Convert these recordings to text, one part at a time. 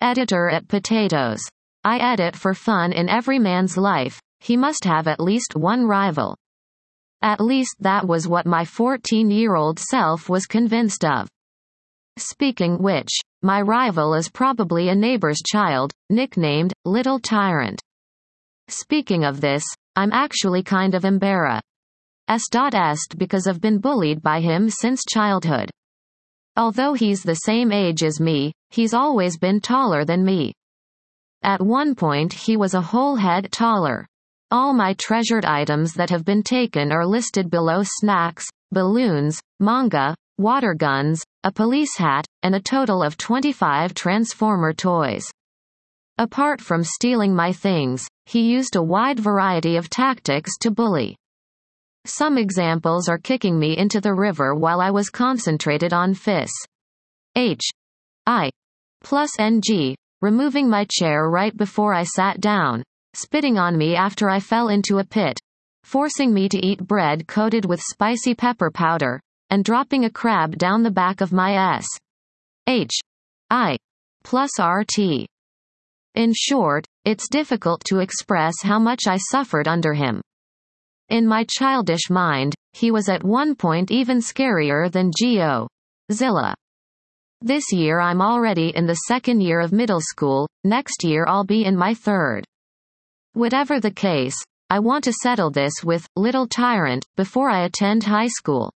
Editor at Potatoes. I edit for fun in every man's life, he must have at least one rival. At least that was what my 14 year old self was convinced of. Speaking which, my rival is probably a neighbor's child, nicknamed Little Tyrant. Speaking of this, I'm actually kind of embarrassed because I've been bullied by him since childhood. Although he's the same age as me, he's always been taller than me. At one point he was a whole head taller. All my treasured items that have been taken are listed below snacks, balloons, manga, water guns, a police hat, and a total of 25 Transformer toys. Apart from stealing my things, he used a wide variety of tactics to bully. Some examples are kicking me into the river while I was concentrated on FIS. H. I. Plus NG, removing my chair right before I sat down, spitting on me after I fell into a pit, forcing me to eat bread coated with spicy pepper powder, and dropping a crab down the back of my S. H. I. plus RT. In short, it's difficult to express how much I suffered under him. In my childish mind, he was at one point even scarier than Geo. Zilla. This year I'm already in the second year of middle school, next year I'll be in my third. Whatever the case, I want to settle this with Little Tyrant before I attend high school.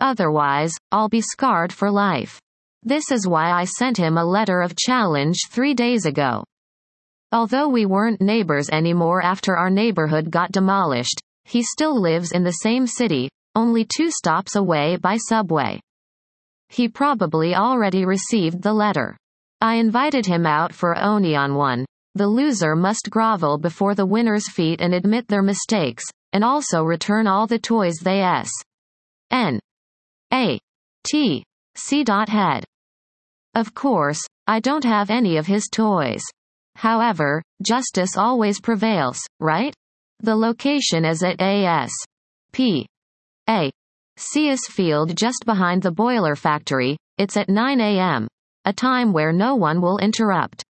Otherwise, I'll be scarred for life. This is why I sent him a letter of challenge three days ago. Although we weren't neighbors anymore after our neighborhood got demolished, he still lives in the same city, only two stops away by subway. He probably already received the letter. I invited him out for Oni on one, the loser must grovel before the winner's feet and admit their mistakes, and also return all the toys they s. N. A. T. C. dot Head. Of course, I don't have any of his toys. However, justice always prevails, right? The location is at AS. P. A. CS Field just behind the boiler factory, it's at 9 a.m. A time where no one will interrupt.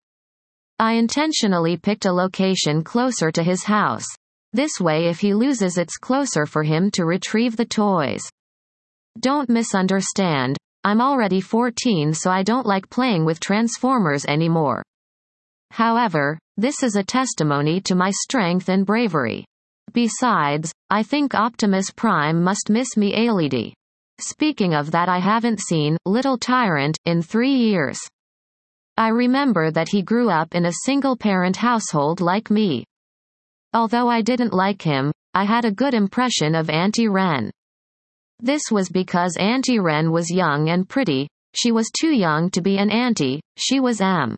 I intentionally picked a location closer to his house. This way if he loses it's closer for him to retrieve the toys. Don't misunderstand, I'm already 14 so I don't like playing with Transformers anymore. However, this is a testimony to my strength and bravery. Besides, I think Optimus Prime must miss me LED. Speaking of that I haven't seen Little Tyrant in three years. I remember that he grew up in a single-parent household like me. Although I didn't like him, I had a good impression of Auntie Ren. This was because Auntie Ren was young and pretty, she was too young to be an auntie, she was M.